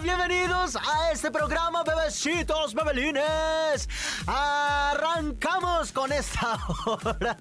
Bienvenidos a este programa, bebecitos, bebelines. Arrancamos con esta hora.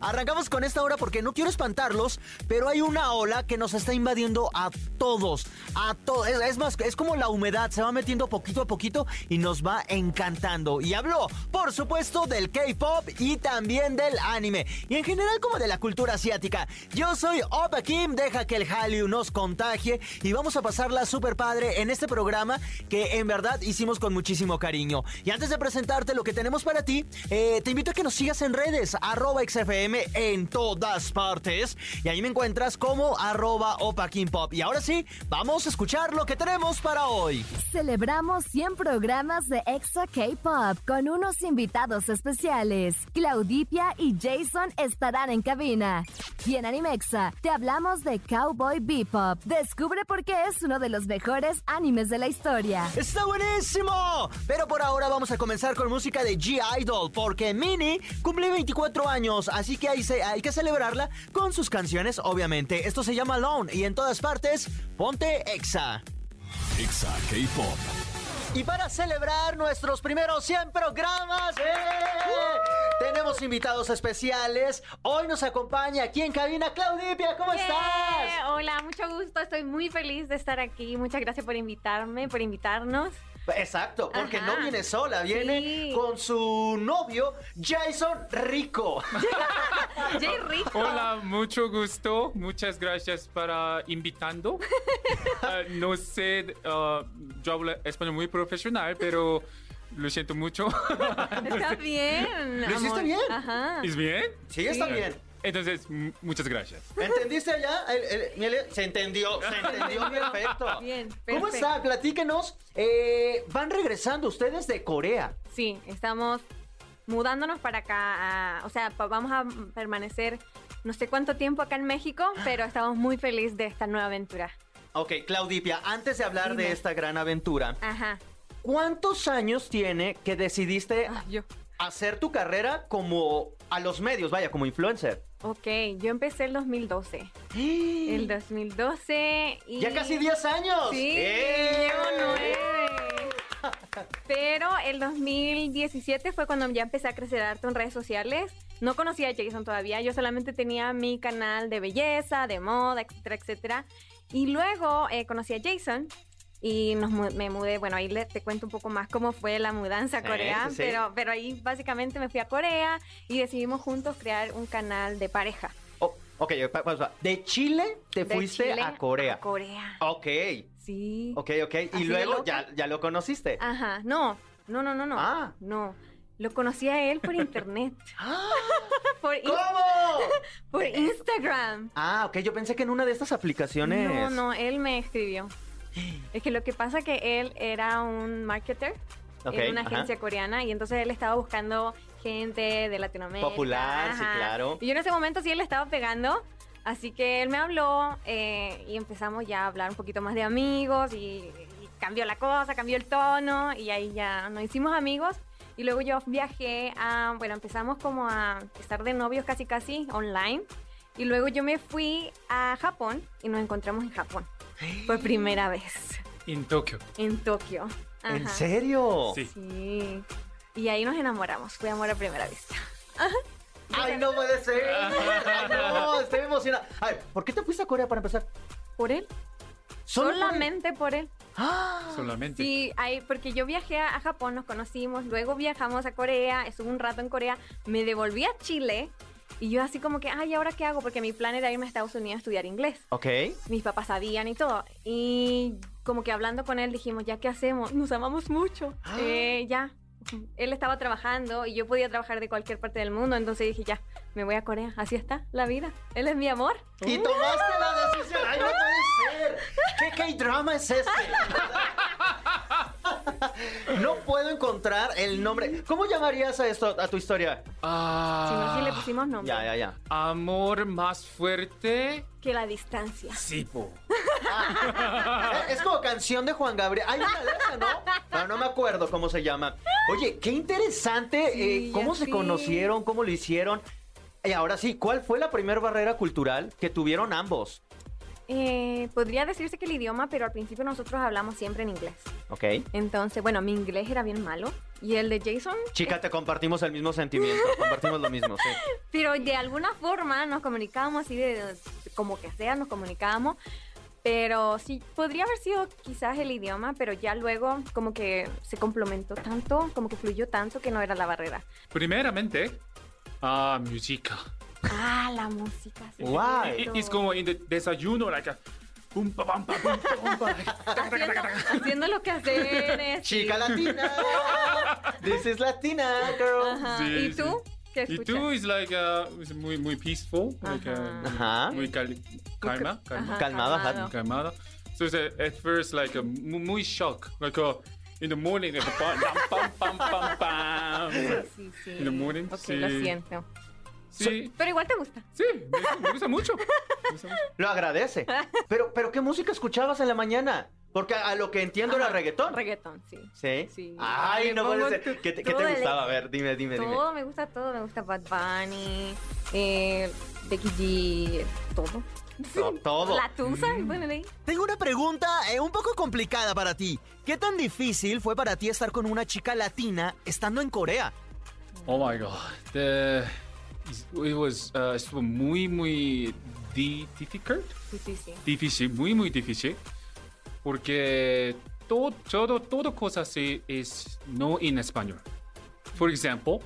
Arrancamos con esta hora porque no quiero espantarlos, pero hay una ola que nos está invadiendo a todos. A todos. Es, más, es como la humedad, se va metiendo poquito a poquito y nos va encantando. Y hablo, por supuesto, del K-pop y también del anime. Y en general, como de la cultura asiática. Yo soy Opa Kim, deja que el Hallyu nos contagie y vamos a pasarla súper padre en este programa que en verdad hicimos con muchísimo cariño. Y antes de presentarte lo que tenemos para ti, eh, te invito a que nos sigas en redes, arroba XFM en todas partes. Y ahí me encuentras como arroba Opa Kim Pop. Y ahora sí, vamos a escuchar lo que tenemos para hoy. Celebramos 100 programas de Exa K-Pop con unos invitados especiales. Claudipia y Jason estarán en cabina. Y en Animexa te hablamos de Cowboy Bebop. Descubre por qué es uno de los mejores animes de la historia. ¡Está buenísimo! Pero por ahora vamos a comenzar con música de G-Idol, porque Minnie cumple 24 años, así que hay, se- hay que celebrarla con sus canciones, obviamente. Esto se llama Alone y en todas partes, ponte Exa. Exa K-Pop. Y para celebrar nuestros primeros 100 programas, ¡eh! Invitados especiales. Hoy nos acompaña aquí en cabina Claudipia, ¿cómo Yeah. estás? Hola, mucho gusto. Estoy muy feliz de estar aquí. Muchas gracias por invitarme, por invitarnos. Exacto, porque Ajá. no viene sola, viene Sí. con su novio Jason Rico. Jay Rico. Hola, mucho gusto. Muchas gracias para invitando. Ah, no sé, ah, yo hablo español muy profesional, pero lo siento mucho. Está bien. ¿Lo hiciste amor. bien? Ajá. ¿Es bien? Sí, está Sí. bien. Entonces, m- muchas gracias. ¿Entendiste allá? El- el- mire, se entendió, se entendió perfecto. Bien, ¿Cómo perfecto. está? Platíquenos. Eh, van regresando ustedes de Corea. Sí, estamos mudándonos para acá. a- o sea, pa- vamos a permanecer no sé cuánto tiempo acá en México, pero estamos muy felices de esta nueva aventura. Ok, Claudipia, antes de hablar de esta gran aventura, Ajá. ¿Cuántos años tiene que decidiste Ah, yo. hacer tu carrera como a los medios, vaya, como influencer? Ok, yo empecé el 2012. El 2012 y... ¡Ya casi 10 años! Sí, ¡Eh! llevo nueve. Pero el 2017 fue cuando ya empecé a crecer harto en redes sociales. No conocía a Jason todavía, yo solamente tenía mi canal de belleza, de moda, etcétera, etcétera. Y luego eh, conocí a Jason y nos me mudé, bueno, ahí le, te cuento un poco más cómo fue la mudanza a Corea, sí, sí. Pero, pero ahí básicamente me fui a Corea y decidimos juntos crear un canal de pareja. Oh, ok, pausa. De Chile te De fuiste Chile a Corea. A Corea. Ok, Sí. ok, ok. Y Así luego ya, ya lo conociste. Ajá, no, no, no, no, no. Ah. No. Lo conocí a él por internet. ¡Ah! por, in- ¿Cómo? por Instagram. Ah, ok, yo pensé que en una de estas aplicaciones. No, no, él me escribió. Es que lo que pasa que él era un marketer Ok, en una ajá. agencia coreana y entonces él estaba buscando gente de Latinoamérica. Popular, sí, claro. Y yo en ese momento sí él estaba pegando, así que él me habló eh, y empezamos ya a hablar un poquito más de amigos y, y cambió la cosa, cambió el tono y ahí ya nos hicimos amigos. Y luego yo viajé a, bueno, empezamos como a estar de novios casi casi online. Y luego yo me fui a Japón y nos encontramos en Japón. Por primera vez. En Tokio. En Tokio. ¿En serio? Sí. Sí. Y ahí nos enamoramos. Fue amor a primera vista. ¡Ay, no puede ser! Ay, no, estoy emocionada. A ver, ¿por qué te fuiste a Corea para empezar? ¿Por él? ¿Solo por él? Solamente por él. ¡Ah! Solamente. Sí, ahí, porque yo viajé a Japón, nos conocimos, luego viajamos a Corea, estuve un rato en Corea, me devolví a Chile y yo así como que, ay, ¿ahora qué hago? Porque mi plan era irme a Estados Unidos a estudiar inglés. Ok. Mis papás sabían y todo. Y como que hablando con él dijimos, ¿ya qué hacemos? Nos amamos mucho. Eh, ya. Él estaba trabajando y yo podía trabajar de cualquier parte del mundo, entonces dije, ya, me voy a Corea. Así está la vida. Él es mi amor. Y tomaste la decisión. ¡Ay, no puede ser! ¿Qué, qué drama es este? No puedo encontrar el nombre. ¿Cómo llamarías a esto, a tu historia? Si no, Ah, sí le pusimos nombre. Ya, ya, ya. amor más fuerte. Que la distancia. Sí, po. Es como canción de Juan Gabriel. Hay una de esas, ¿no? Pero no me acuerdo cómo se llama. Oye, qué interesante. Sí, eh, ¿Cómo se conocieron? ¿Cómo lo hicieron? Y ahora sí, ¿cuál fue la primera barrera cultural que tuvieron ambos? Eh, podría decirse que el idioma, pero al principio nosotros hablamos siempre en inglés. ¿Ok? Entonces, bueno, mi inglés era bien malo. Y el de Jason, Chica, te compartimos el mismo sentimiento. Compartimos lo mismo, sí. pero de alguna forma nos comunicábamos así de, de- como que sea, nos comunicábamos. Pero sí, podría haber sido quizás el idioma, pero ya luego como que se complementó tanto, como que fluyó tanto que no era la barrera. Primeramente, ah, música. Ah, la música. sí, cierto. Es como en el desayuno, like a pum, pa, pam, pa, pum, pa, pum, pa. haciendo, haciendo lo que hacer. Chica latina. This is latina, girl. Ajá. Sí, ¿Y sí. tú? ¿Qué Y tú es like uh, muy muy peaceful, like uh, Ajá. muy cal calma, calma, Ajá, Calmado, calmado. So it's a, at first like a mu- muy shock, like a in the morning, like a pam, pam, pam, pam, pam. Sí, sí. In the morning, Ok, sí. lo siento. Sí, Pero igual te gusta. sí, me, me gusta mucho. Me gusta mucho. Lo agradece. Pero, pero ¿qué música escuchabas en la mañana? Porque a, a lo que entiendo era Ajá, reggaetón. Reggaetón, sí. ¿Sí? Sí. Ay, Me no puede ser. ¿Qué te, qué te gustaba? A ver, dime, dime, dime. Todo, me gusta todo. Me gusta Bad Bunny, eh, Becky G, todo. To- todo. La Tusa, bueno, ahí. Tengo una pregunta eh, un poco complicada para ti. ¿Qué tan difícil fue para ti estar con una chica latina estando en Corea? Oh my god, the it was uh, estuvo muy muy di- difficult. Sí, sí, sí. difícil, muy, muy difícil, porque todo, todo, todo cosa se es no en español. For example,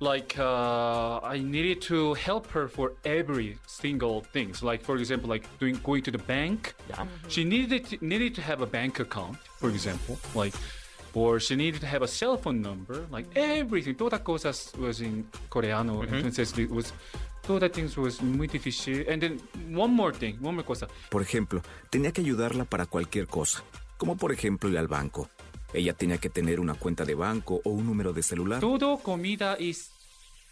like uh, I needed to help her for every single things. Like for example, like doing going to the bank. Ya. She needed to, needed to have a bank account, for example, like, or she needed to have a cell phone number, like everything. Todas cosas was in coreano, entonces it was todas things was muy difícil. And then one more thing, one more cosa. Por ejemplo, tenía que ayudarla para cualquier cosa, como por ejemplo ir al banco. Ella tenía que tener una cuenta de banco o un número de celular. Todo comida es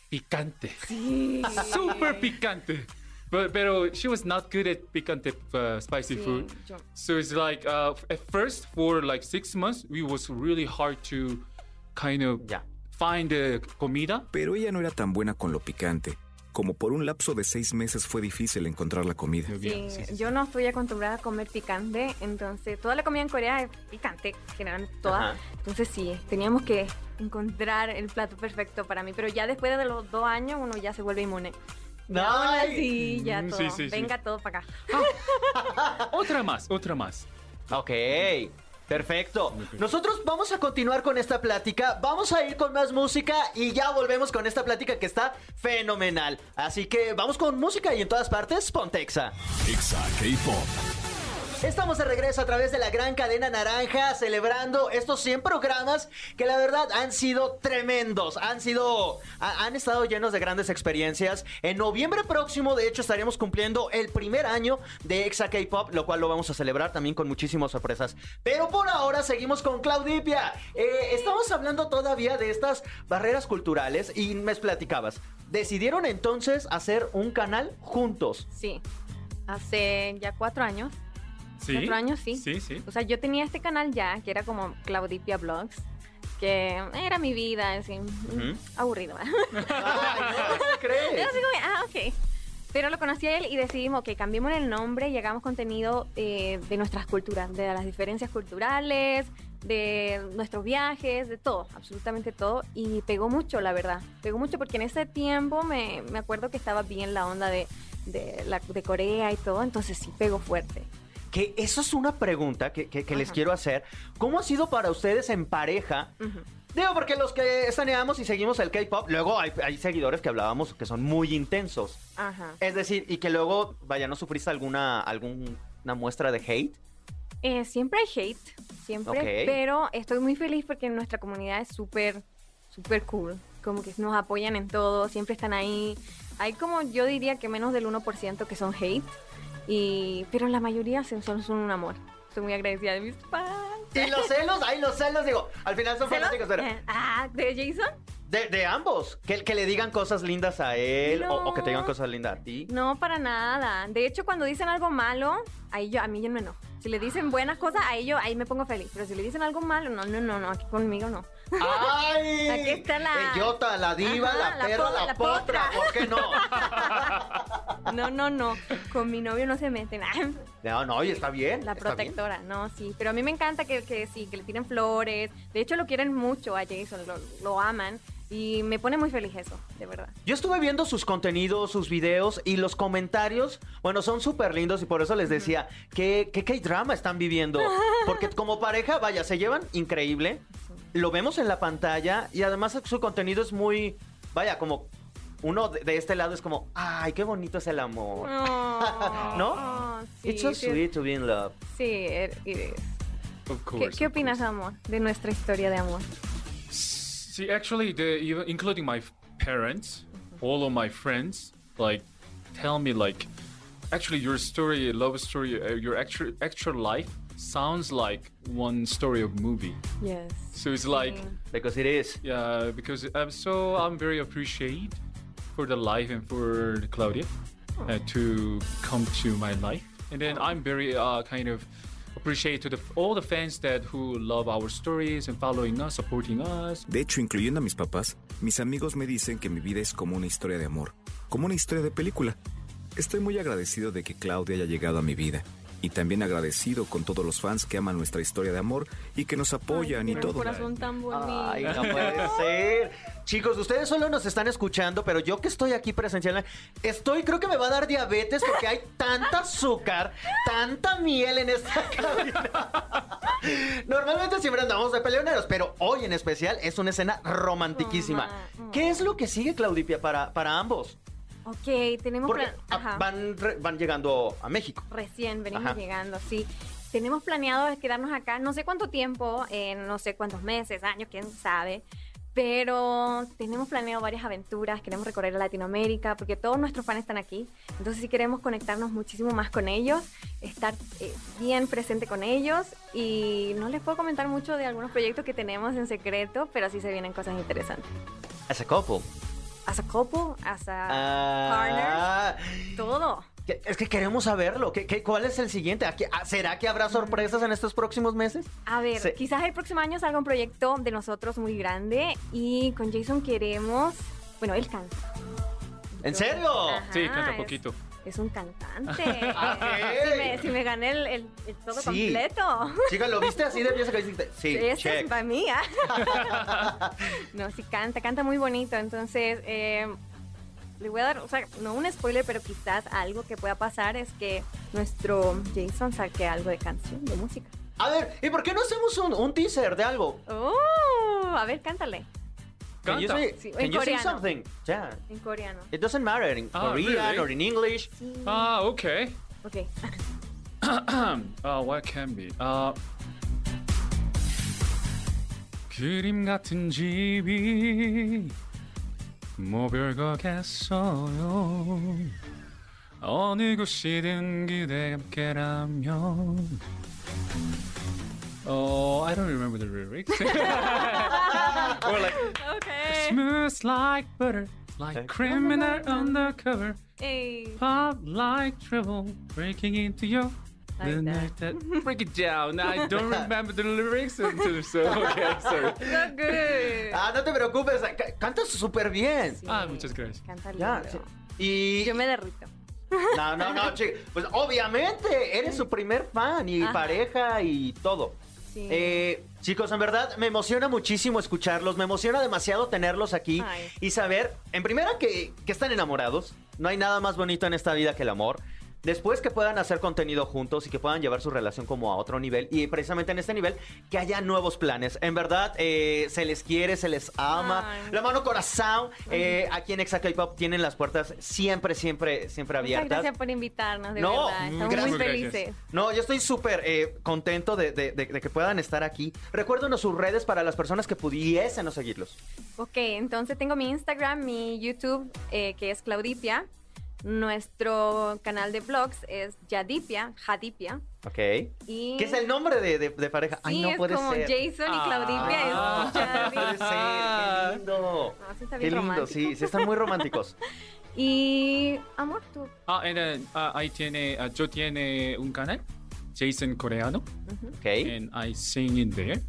picante. Sí. Super picante. But, pero she was not good at picante uh, spicy Sí, food. yo- So it's like uh, at first for like six months, it was really hard to kind of Ya. find the comida. Pero ella no era tan buena con lo picante. Como por un lapso de seis meses fue difícil encontrar la comida. Sí, sí, sí. yo no estoy acostumbrada a comer picante, entonces toda la comida en Corea es picante, generalmente toda. Ajá. Entonces sí, teníamos que encontrar el plato perfecto para mí, pero ya después de los dos años uno ya se vuelve inmune. Ay. así, ya Mm, todo. sí, sí, sí. Venga todo para acá. Otra más, otra más. Ok, perfecto. Nosotros vamos a continuar con esta plática, vamos a ir con más música y ya volvemos con esta plática que está fenomenal. Así que vamos con música y en todas partes, Pontexa. Exa K-Pop. Estamos de regreso a través de la gran cadena naranja celebrando estos 100 programas que la verdad han sido tremendos, han sido, ha- han estado llenos de grandes experiencias. En noviembre próximo, de hecho, estaremos cumpliendo el primer año de Exa K-Pop, lo cual lo vamos a celebrar también con muchísimas sorpresas. Pero por ahora seguimos con Claudipia. Eh, estamos hablando todavía de estas barreras culturales y me platicabas. Decidieron entonces hacer un canal juntos. Sí, hace ya cuatro años. ¿Sí? Cuatro años, sí. Sí, sí. O sea, yo tenía este canal ya, que era como Claudipia Vlogs, que era mi vida, así, mm, aburrido. Ay, no, ¿cómo crees? Era así como, ah, ok. Pero lo conocí a él y decidimos que cambiemos el nombre y hagamos contenido eh, de nuestras culturas, de las diferencias culturales, de nuestros viajes, de todo, absolutamente todo. Y pegó mucho, la verdad. Pegó mucho porque en ese tiempo me, me acuerdo que estaba bien la onda de, de, la, de Corea y todo, entonces sí pegó fuerte. Que eso es una pregunta que, que- que les Ajá. quiero hacer. ¿Cómo ha sido para ustedes en pareja? Ujú. Digo, porque los que estaneamos y seguimos el K-pop, luego hay, hay seguidores que hablábamos que son muy intensos. Ajá. Es decir, y que luego, vaya, ¿no sufriste alguna, alguna muestra de hate? Eh, siempre hay hate, siempre, Ok. pero estoy muy feliz porque nuestra comunidad es súper, súper cool. Como que nos apoyan en todo, siempre están ahí. Hay como, yo diría que menos del 1% que son hate, y, pero la mayoría son, son, un amor. Estoy muy agradecida de mis fans. Y los celos, ay, los celos, digo, al final son fanáticos, pero Eh, Ah, ¿de Jason? de, de ambos, que, que le digan cosas lindas a él o, o que te digan No. cosas lindas a ti. No, para nada. De hecho, cuando dicen algo malo, ahí yo, a mí yo enojo. Si le dicen buenas cosas, ahí yo, ahí me pongo feliz. Pero si le dicen algo malo, no, no, no, no, aquí conmigo no. ¡Ay! Aquí está la- Bellota, la diva, Ajá, la la perra, po- la, la potra. potra. ¿Por qué no? No, no, no. Con mi novio no se meten. No, no, y está bien. La está bien. protectora, no, sí. Pero a mí me encanta que, que sí, que le tiren flores. De hecho, lo quieren mucho a Jason, lo, lo aman. Y me pone muy feliz eso, de verdad. Yo estuve viendo sus contenidos, sus videos y los comentarios, bueno, son súper lindos y por eso les decía que qué drama están viviendo. Porque como pareja, vaya, se llevan increíble. Lo vemos en la pantalla y además su contenido es muy, vaya, como uno de, este lado es como, ay, qué bonito es el amor. Oh, ¿No? oh, sí, It's so sí, sweet to be in love. Sí, it- it is. Of ¿Qué, course. qué of opinas, course. amor, de nuestra historia de amor? See, actually, the even including my parents, all of my friends, like, tell me like, actually, your story, love story, uh, your actual actual life sounds like one story of movie. Yes. So it's like, Because it is. yeah, because I'm so I'm very appreciate for the life and for Claudia uh, to come to my life, and then I'm very uh, kind of appreciate to the, all the fans that who love our stories and following us, supporting us. De hecho, incluyendo a mis papás, mis amigos me dicen que mi vida es como una historia de amor, como una historia de película. Estoy muy agradecido de que Claudia haya llegado a mi vida y también agradecido con todos los fans que aman nuestra historia de amor y que nos apoyan y Tiene un todo. corazón tan bonito. Ay, no puede ser. Chicos, ustedes solo nos están escuchando, pero yo que estoy aquí presencial, estoy, creo que me va a dar diabetes porque hay tanta azúcar, tanta miel en esta cabina. Normalmente siempre andamos de peleoneros, pero hoy en especial es una escena romantiquísima. ¿Qué es lo que sigue, Claudipia, para, para ambos? Ok, tenemos Porque plan- Ajá. van, van llegando a México. Recién venimos Ajá. llegando, sí. Tenemos planeado quedarnos acá no sé cuánto tiempo, eh, no sé cuántos meses, años, quién sabe. Pero tenemos planeado varias aventuras, queremos recorrer Latinoamérica, porque todos nuestros fans están aquí. Entonces sí queremos conectarnos muchísimo más con ellos, estar eh, bien presente con ellos. Y no les puedo comentar mucho de algunos proyectos que tenemos en secreto, pero sí se vienen cosas interesantes. As a couple. As a couple, as a Ah, partner, todo. Es que queremos saberlo. ¿Qué, qué, cuál es el siguiente? ¿A qué- ah, ¿Será que habrá sorpresas en estos próximos meses? A ver, Sí. quizás el próximo año salga un proyecto de nosotros muy grande y con Jason queremos, bueno, él canta. ¿En serio? Ajá, Sí, canta poquito. Es un cantante. Ah, si, me, si me gané el, el- el todo Sí. completo. Chica, ¿lo viste así de pieza que dijiste? Sí, Ese es para mí. ¿ah? no, sí canta, canta muy bonito. Entonces, eh, le voy a dar, o sea, no un spoiler, pero quizás algo que pueda pasar es que nuestro Jason saque algo de canción, de música. A ver, ¿y por qué no hacemos un, un teaser de algo? Oh, a ver, cántale Can you Canta. say, Sí, can en you say coreano. something? Yeah. en coreano. It doesn't matter in Ah, Korean really? or in English. Ah, okay. Ok. uh, what can be? Uh, 그림 같은 집이 뭐 별거겠어요. 어느 곳이든 그대 함께라면. Oh, I don't remember the lyrics. or like Okay. smooth like butter, like criminal undercover. Hey. Pop like trouble breaking into your Break it down. I don't remember the lyrics until so okay, sorry. So good. Ah, no te preocupes, ca- cantas súper bien. Sí, Ah, muchas gracias. Canta Ya, sí. Y... Yo me derrito. No, no, no, chica. Pues obviamente, eres su primer fan y Ajá. pareja y todo. Sí. Eh, chicos, en verdad me emociona muchísimo escucharlos, me emociona demasiado tenerlos aquí Ay. y saber, en primera, que, que están enamorados. No hay nada más bonito en esta vida que el amor. Después que puedan hacer contenido juntos y que puedan llevar su relación como a otro nivel y precisamente en este nivel que haya nuevos planes. En verdad, eh, se les quiere, se les ama. Ay. La mano corazón. eh, aquí en Exa K-Pop tienen las puertas siempre, siempre, siempre Muchas abiertas. gracias por invitarnos, de No, verdad. Estamos gracias. muy felices. No, yo estoy súper eh, contento de, de- de- de que puedan estar aquí. Recuérdenos sus redes para las personas que pudiesen no seguirlos. Ok, entonces tengo mi Instagram, mi YouTube, eh, que es Claudipia. Nuestro canal de vlogs es Yadipia, Jadipia. Ok. Y ¿Qué es el nombre de, de- de pareja? Ay, Sí, no es puede como ser. Jason y Claudipia. Ah, es no puede ser, qué lindo. No, sí está Qué bien lindo, romántico. sí, sí están muy románticos. Y amor, tú. Ah, and then, ah, ahí tiene, ah, yo tiene un canal, Jason Coreano, Ok. and I sing in there.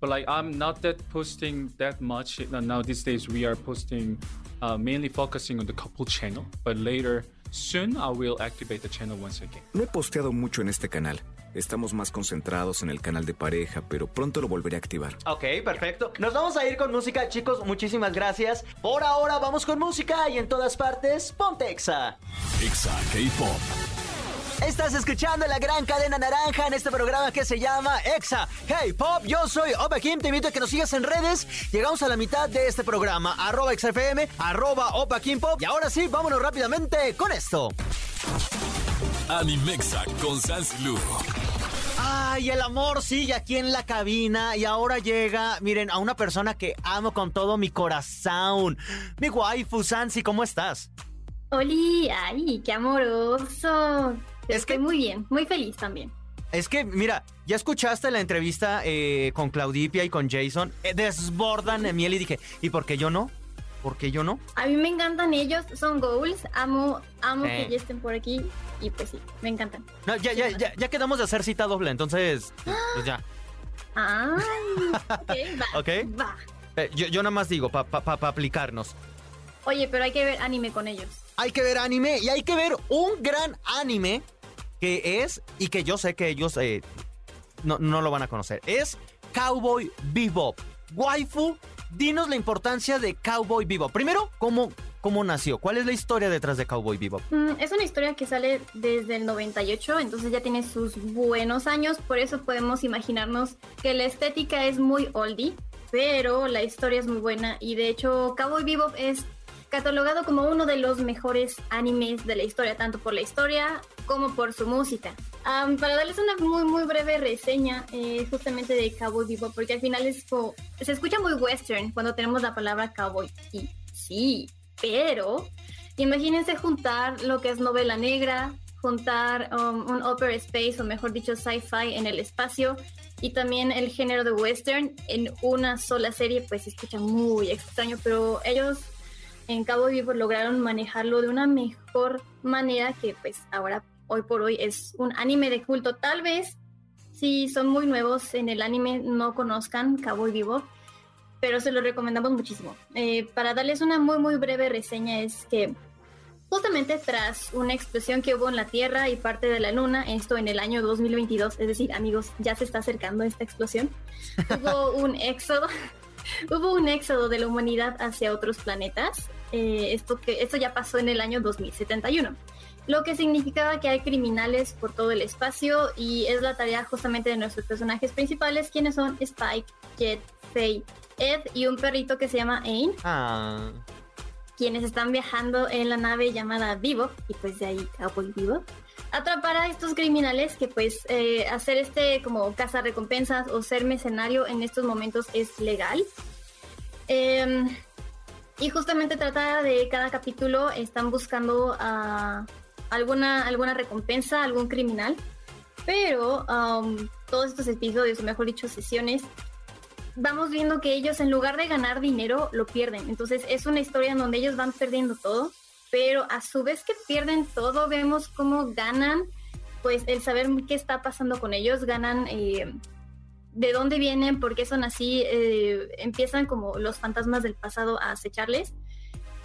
But like, I'm not that posting that much uh, now. These days, we are posting uh, mainly focusing on the couple channel. But later, soon, I will activate the channel once again. No he posteado mucho en este canal. Estamos más concentrados en el canal de pareja, pero pronto lo volveré a activar. Ok, perfecto. Nos vamos a ir con música, chicos. Muchísimas gracias. Por ahora vamos con música y en todas partes, Pontexa. Exa K-Pop. Estás escuchando la gran cadena naranja en este programa que se llama Exa Hey Pop. Yo soy Opa Kim, te invito a que nos sigas en redes. Llegamos a la mitad de este programa, arroba XFM, arroba Opa Kim Pop. Y ahora sí, vámonos rápidamente con esto. Animexa con Sansilu. Ay, el amor sigue aquí en la cabina y ahora llega, miren, a una persona que amo con todo mi corazón. Mi waifu, Sansi, ¿cómo estás? Oli, ay, qué amoroso. Es Estoy que- muy bien, muy feliz también. Es que, mira, ya escuchaste la entrevista eh, con Claudipia y con Jason. Eh, desbordan en miel y dije, ¿y por qué yo no? ¿Por qué yo no? A mí me encantan ellos, son goals, amo, amo Sí. que ya estén por aquí y pues sí, me encantan. No, ya, ya, ya, ya quedamos de hacer cita doble, entonces, pues ya. Ay, ok, va. Ok. Va. Eh, yo, yo nada más digo, para pa, pa- pa aplicarnos. Oye, pero hay que ver anime con ellos. Hay que ver anime y hay que ver un gran anime que es, y que yo sé que ellos eh, no, no lo van a conocer, es Cowboy Bebop. Waifu, dinos la importancia de Cowboy Bebop. Primero, ¿cómo, cómo nació? ¿Cuál es la historia detrás de Cowboy Bebop? Mm, es una historia que sale desde el 98, entonces ya tiene sus buenos años, por eso podemos imaginarnos que la estética es muy oldie, pero la historia es muy buena y de hecho Cowboy Bebop es catalogado como uno de los mejores animes de la historia, tanto por la historia como por su música. Am, para darles una muy muy breve reseña eh, justamente de Cowboy Bebop, porque al final es como, se escucha muy western cuando tenemos la palabra cowboy, y sí, pero Imagínense juntar lo que es novela negra, juntar um, un opera space o mejor dicho sci-fi en el espacio y también el género de western en una sola serie, pues se escucha muy extraño, pero ellos en Cabo Vivo lograron manejarlo de una mejor manera que pues ahora hoy por hoy es un anime de culto. Tal vez si son muy nuevos en el anime no conozcan Cabo Vivo, pero se lo recomendamos muchísimo. Eh, para darles una muy muy breve reseña es que justamente tras una explosión que hubo en la Tierra y parte de la Luna, esto en el año 2022, es decir, amigos, ya se está acercando esta explosión, hubo un éxodo, hubo un éxodo de la humanidad hacia otros planetas. Eh, esto, ya pasó en el año 2071 lo que significaba que hay criminales por todo el espacio y es la tarea justamente de nuestros personajes principales, quienes son Spike, Jet, Faye, Ed y un perrito que se llama Ain, Ah, quienes están viajando en la nave llamada Vivo, y pues de ahí Cowboy Vivo, atrapar a estos criminales que pues eh, hacer este como caza recompensas o ser mercenario en estos momentos es legal. Em, y justamente trata de cada capítulo están buscando alguna, alguna recompensa, algún criminal. Pero todos estos episodios, o mejor dicho, sesiones, vamos viendo que ellos en lugar de ganar dinero, lo pierden. Entonces es una historia en donde ellos van perdiendo todo, pero a su vez que pierden todo, vemos cómo ganan, pues el saber qué está pasando con ellos, ganan... Eh, de dónde vienen, por qué son así, eh, empiezan como los fantasmas del pasado a acecharles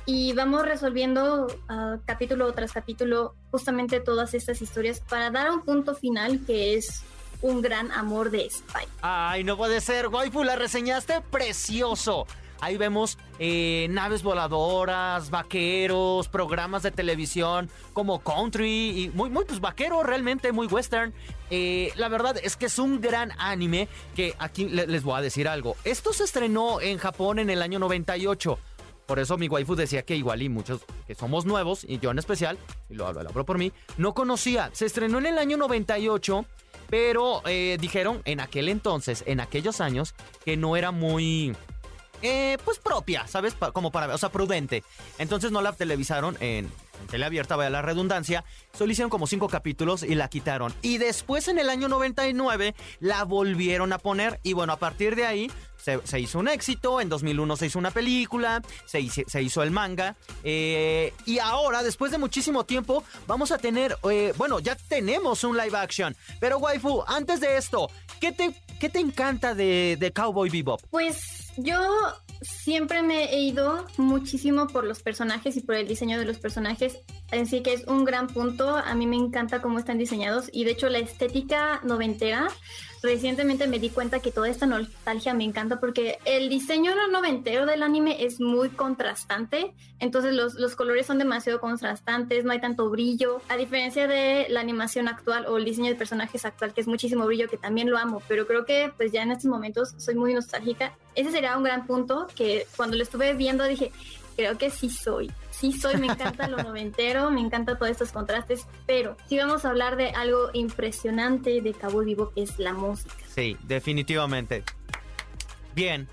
y vamos resolviendo uh, capítulo tras capítulo justamente todas estas historias para dar un punto final que es un gran amor de Spike. Ay, no puede ser, waifu, la reseñaste precioso. Ahí vemos eh, naves voladoras, vaqueros, programas de televisión como country y muy, muy, pues vaquero, realmente muy western. Eh, la verdad es que es un gran anime que aquí le- les voy a decir algo. Esto se estrenó en Japón en el año 98. Por eso mi waifu decía que igual y muchos que somos nuevos, y yo en especial, y lo hablo, lo hablo por mí, no conocía. Se estrenó en el año 98, pero eh, dijeron en aquel entonces, en aquellos años, que no era muy... eh, pues propia, ¿sabes? Como para, o sea, prudente. Entonces no la televisaron en, en teleabierta, vaya la redundancia, solo hicieron como cinco capítulos y la quitaron. Y después en el año 99 la volvieron a poner y bueno, a partir de ahí se, hizo un éxito, en 2001 se hizo una película, se hizo, el manga eh, y ahora, después de muchísimo tiempo, vamos a tener, eh, bueno, ya tenemos un live action. Pero waifu, antes de esto, ¿qué te, qué te encanta de, de Cowboy Bebop? Pues yo siempre me he ido muchísimo por los personajes y por el diseño de los personajes. Así que es un gran punto. A mí me encanta cómo están diseñados y de hecho la estética noventera recientemente me di cuenta que toda esta nostalgia me encanta porque el diseño noventero del anime es muy contrastante, entonces los, los, colores son demasiado contrastantes, no hay tanto brillo, a diferencia de la animación actual o el diseño de personajes actual, que es muchísimo brillo, que también lo amo, pero creo que pues ya en estos momentos soy muy nostálgica. Ese sería un gran punto que cuando lo estuve viendo dije, creo que sí soy sí soy, me encanta lo noventero, me encanta todos estos contrastes, pero si vamos a hablar de algo impresionante de Cabo Vivo, que es la música. Sí, definitivamente. Bien,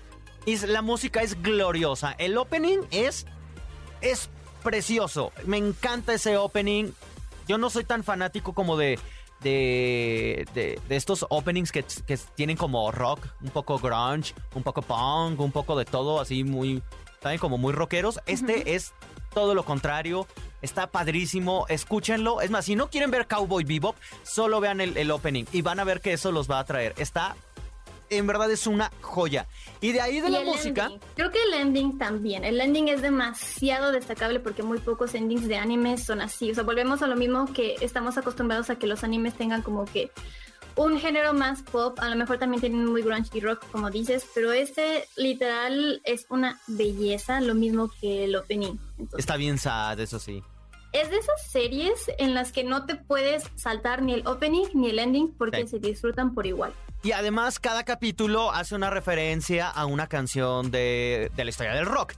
y la música es gloriosa. El opening es, es precioso. Me encanta ese opening. Yo no soy tan fanático como de, de, de, estos openings que, que, tienen como rock, un poco grunge, un poco punk, un poco de todo, así muy, también como muy rockeros. Este es todo lo contrario. Está padrísimo, escúchenlo. Es más, si no quieren ver Cowboy Bebop, solo vean el, opening y van a ver que eso los va a traer. Está en verdad es una joya. Y de ahí de la música. Creo que el ending también. El ending es demasiado destacable porque muy pocos endings de anime son así. O sea, volvemos a lo mismo que estamos acostumbrados a que los animes tengan como que un género más pop, a lo mejor también tienen muy grunge y rock, como dices, pero este literal es una belleza, lo mismo que el opening. Está bien sad, eso sí. Es de esas series en las que no te puedes saltar ni el opening ni el ending porque se disfrutan por igual. Y además cada capítulo hace una referencia a una canción de, de la historia del rock.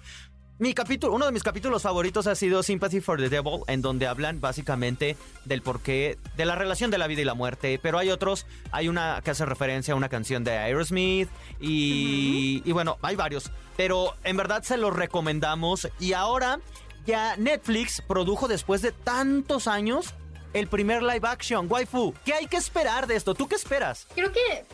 Mi capítulo, uno de mis capítulos favoritos ha sido Sympathy for the Devil, en donde hablan básicamente del porqué de la relación de la vida y la muerte. Pero hay otros, hay una que hace referencia a una canción de Aerosmith y, y bueno, hay varios. Pero en verdad se los recomendamos. Y ahora ya Netflix produjo después de tantos años el primer live action. Waifu, ¿qué hay que esperar de esto? ¿Tú qué esperas? Creo que,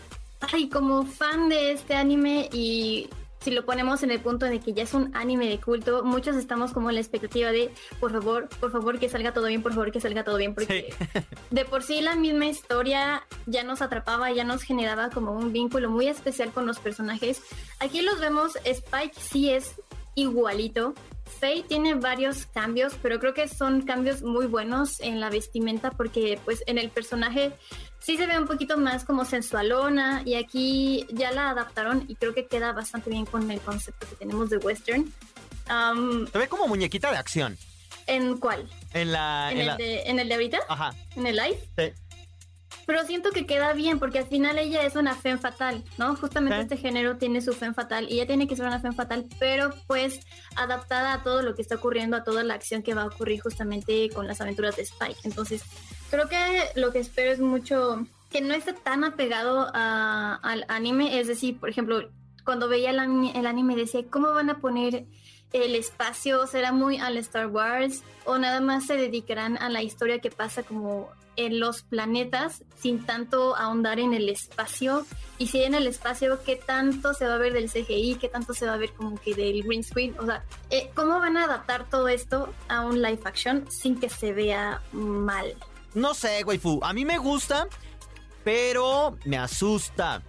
ay, como fan de este anime y si lo ponemos en el punto de que ya es un anime de culto, muchos estamos como en la expectativa de, por favor, por favor que salga todo bien, por favor que salga todo bien, porque de por sí la misma historia ya nos atrapaba, ya nos generaba como un vínculo muy especial con los personajes. Aquí los vemos, Spike sí es igualito. Faye tiene varios cambios, pero creo que son cambios muy buenos en la vestimenta porque pues en el personaje sí se ve un poquito más como sensualona y aquí ya la adaptaron y creo que queda bastante bien con el concepto que tenemos de western. se ve como muñequita de acción. ¿En cuál? En la... ¿En, el, De, ¿En el de ahorita? Ajá. ¿En el live? Sí. Pero siento que queda bien porque al final ella es una femme fatal, ¿no? Justamente este género tiene su femme fatal y ella tiene que ser una femme fatal, pero pues adaptada a todo lo que está ocurriendo, a toda la acción que va a ocurrir justamente con las aventuras de Spike. Entonces, creo que lo que espero es mucho que no esté tan apegado al anime. Es decir, por ejemplo, cuando veía el anime, decía, ¿cómo van a poner el espacio? ¿Será muy al Star Wars? ¿O nada más se dedicarán a la historia que pasa como en los planetas sin tanto ahondar en el espacio? Y si en el espacio, ¿qué tanto se va a ver del CGI? ¿Qué tanto se va a ver como que del green screen? O sea, eh, ¿cómo van a adaptar todo esto a un live action sin que se vea mal? No sé, waifu. A mí me gusta, pero me asusta.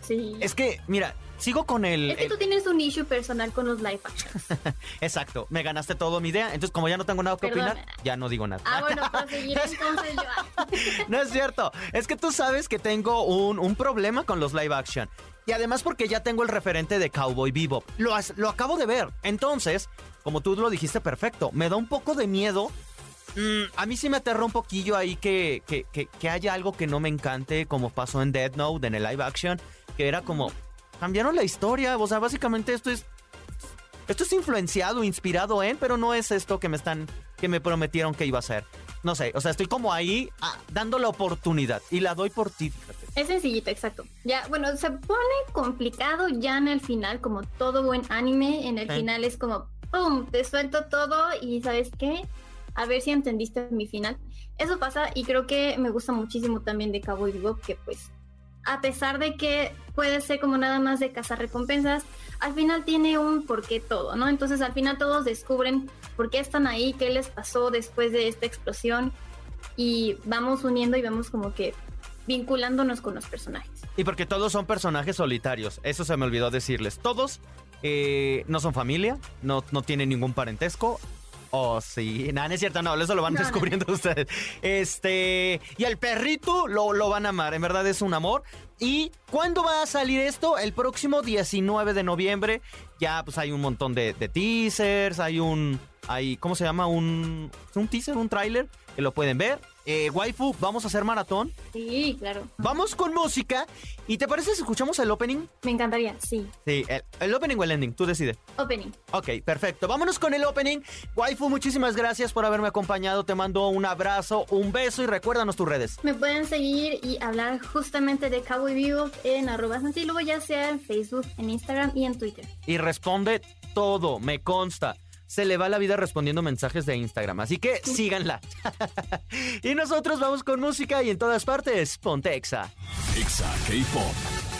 Sí. Es que, mira, sigo con el. Es que tú tienes un issue personal con los live actions. Exacto. Me ganaste todo mi idea. Entonces, como ya no tengo nada que opinar, ya no digo nada. Ah, bueno, proseguiré entonces yo. no es cierto. Es que tú sabes que tengo un, un, problema con los live action. Y además porque ya tengo el referente de Cowboy Bebop. Lo, lo acabo de ver. Entonces, como tú lo dijiste perfecto, me da un poco de miedo Mm, a mí sí me aterró un poquillo ahí que, que, haya algo que no me encante, como pasó en Dead Note, en el live action, que era como, cambiaron la historia, o sea, básicamente esto es, esto es influenciado, inspirado en, pero no es esto que me están, que me prometieron que iba a ser. No sé, o sea, estoy como ahí ah, dando la oportunidad y la doy por ti, fíjate. Es sencillito, exacto. Ya, bueno, se pone complicado ya en el final, como todo buen anime, en el final es como, ¡pum! Te suelto todo y ¿sabes qué? A ver si entendiste mi final. Eso pasa y creo que me gusta muchísimo también de Cowboy Bebop que pues a pesar de que puede ser como nada más de cazar recompensas, al final tiene un porqué todo, ¿no? Entonces al final todos descubren por qué están ahí, qué les pasó después de esta explosión y vamos uniendo y vamos como que vinculándonos con los personajes. Y porque todos son personajes solitarios, eso se me olvidó decirles. Todos eh, no son familia, no, no tienen ningún parentesco. Oh, sí. Nada, no es cierto, no, eso lo van No, no. descubriendo ustedes. Este. Y el perrito lo, lo van a amar, en verdad es un amor. ¿Y cuándo va a salir esto? El próximo 19 de noviembre. Ya, pues hay un montón de, de teasers, hay un. Hay, ¿Cómo se llama? Un, un teaser, un tráiler que lo pueden ver. Eh, waifu, vamos a hacer maratón. Sí, claro. Vamos con música. ¿Y te parece si escuchamos el opening? Me encantaría, sí. Sí, el, el opening o el ending, tú decides. Opening. Ok, perfecto. Vámonos con el opening. Waifu, muchísimas gracias por haberme acompañado. Te mando un abrazo, un beso y recuérdanos tus redes. Me pueden seguir y hablar justamente de Cowboy Vivo en arroba ya sea en Facebook, en Instagram y en Twitter. Y responde todo, me consta. Se le va la vida respondiendo mensajes de Instagram, así que síganla. y nosotros vamos con música y en todas partes, Pontexa. Exa K-Pop.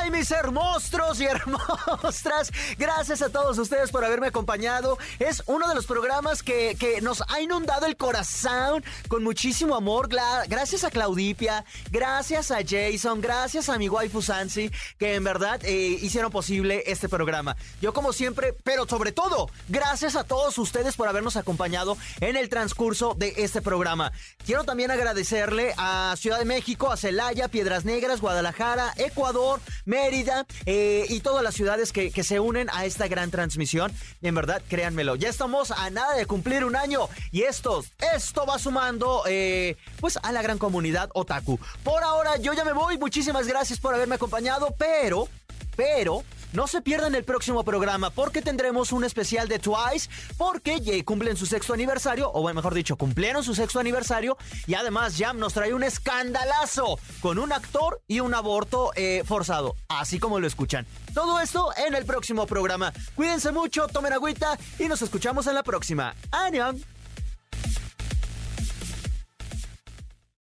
¡Ay, mis hermostros y hermostras! Gracias a todos ustedes por haberme acompañado. Es uno de los programas que, que nos ha inundado el corazón con muchísimo amor. Gracias a Claudipia, gracias a Jason, gracias a mi waifu Sansi, que en verdad eh, hicieron posible este programa. Yo como siempre, pero sobre todo, gracias a todos ustedes por habernos acompañado en el transcurso de este programa. Quiero también agradecerle a Ciudad de México, a Celaya, Piedras Negras, Guadalajara, Ecuador, Mérida eh, y todas las ciudades que, se unen a esta gran transmisión. En verdad, créanmelo, ya estamos a nada de cumplir un año y esto, esto va sumando eh, pues a la gran comunidad otaku. Por ahora yo ya me voy, muchísimas gracias por haberme acompañado, pero, pero... No se pierdan el próximo programa porque tendremos un especial de Twice porque ya cumplen su sexto aniversario, o mejor dicho, cumplieron su sexto aniversario y además Jam nos trae un escandalazo con un actor y un aborto eh, forzado, así como lo escuchan. Todo esto en el próximo programa. Cuídense mucho, tomen agüita y nos escuchamos en la próxima.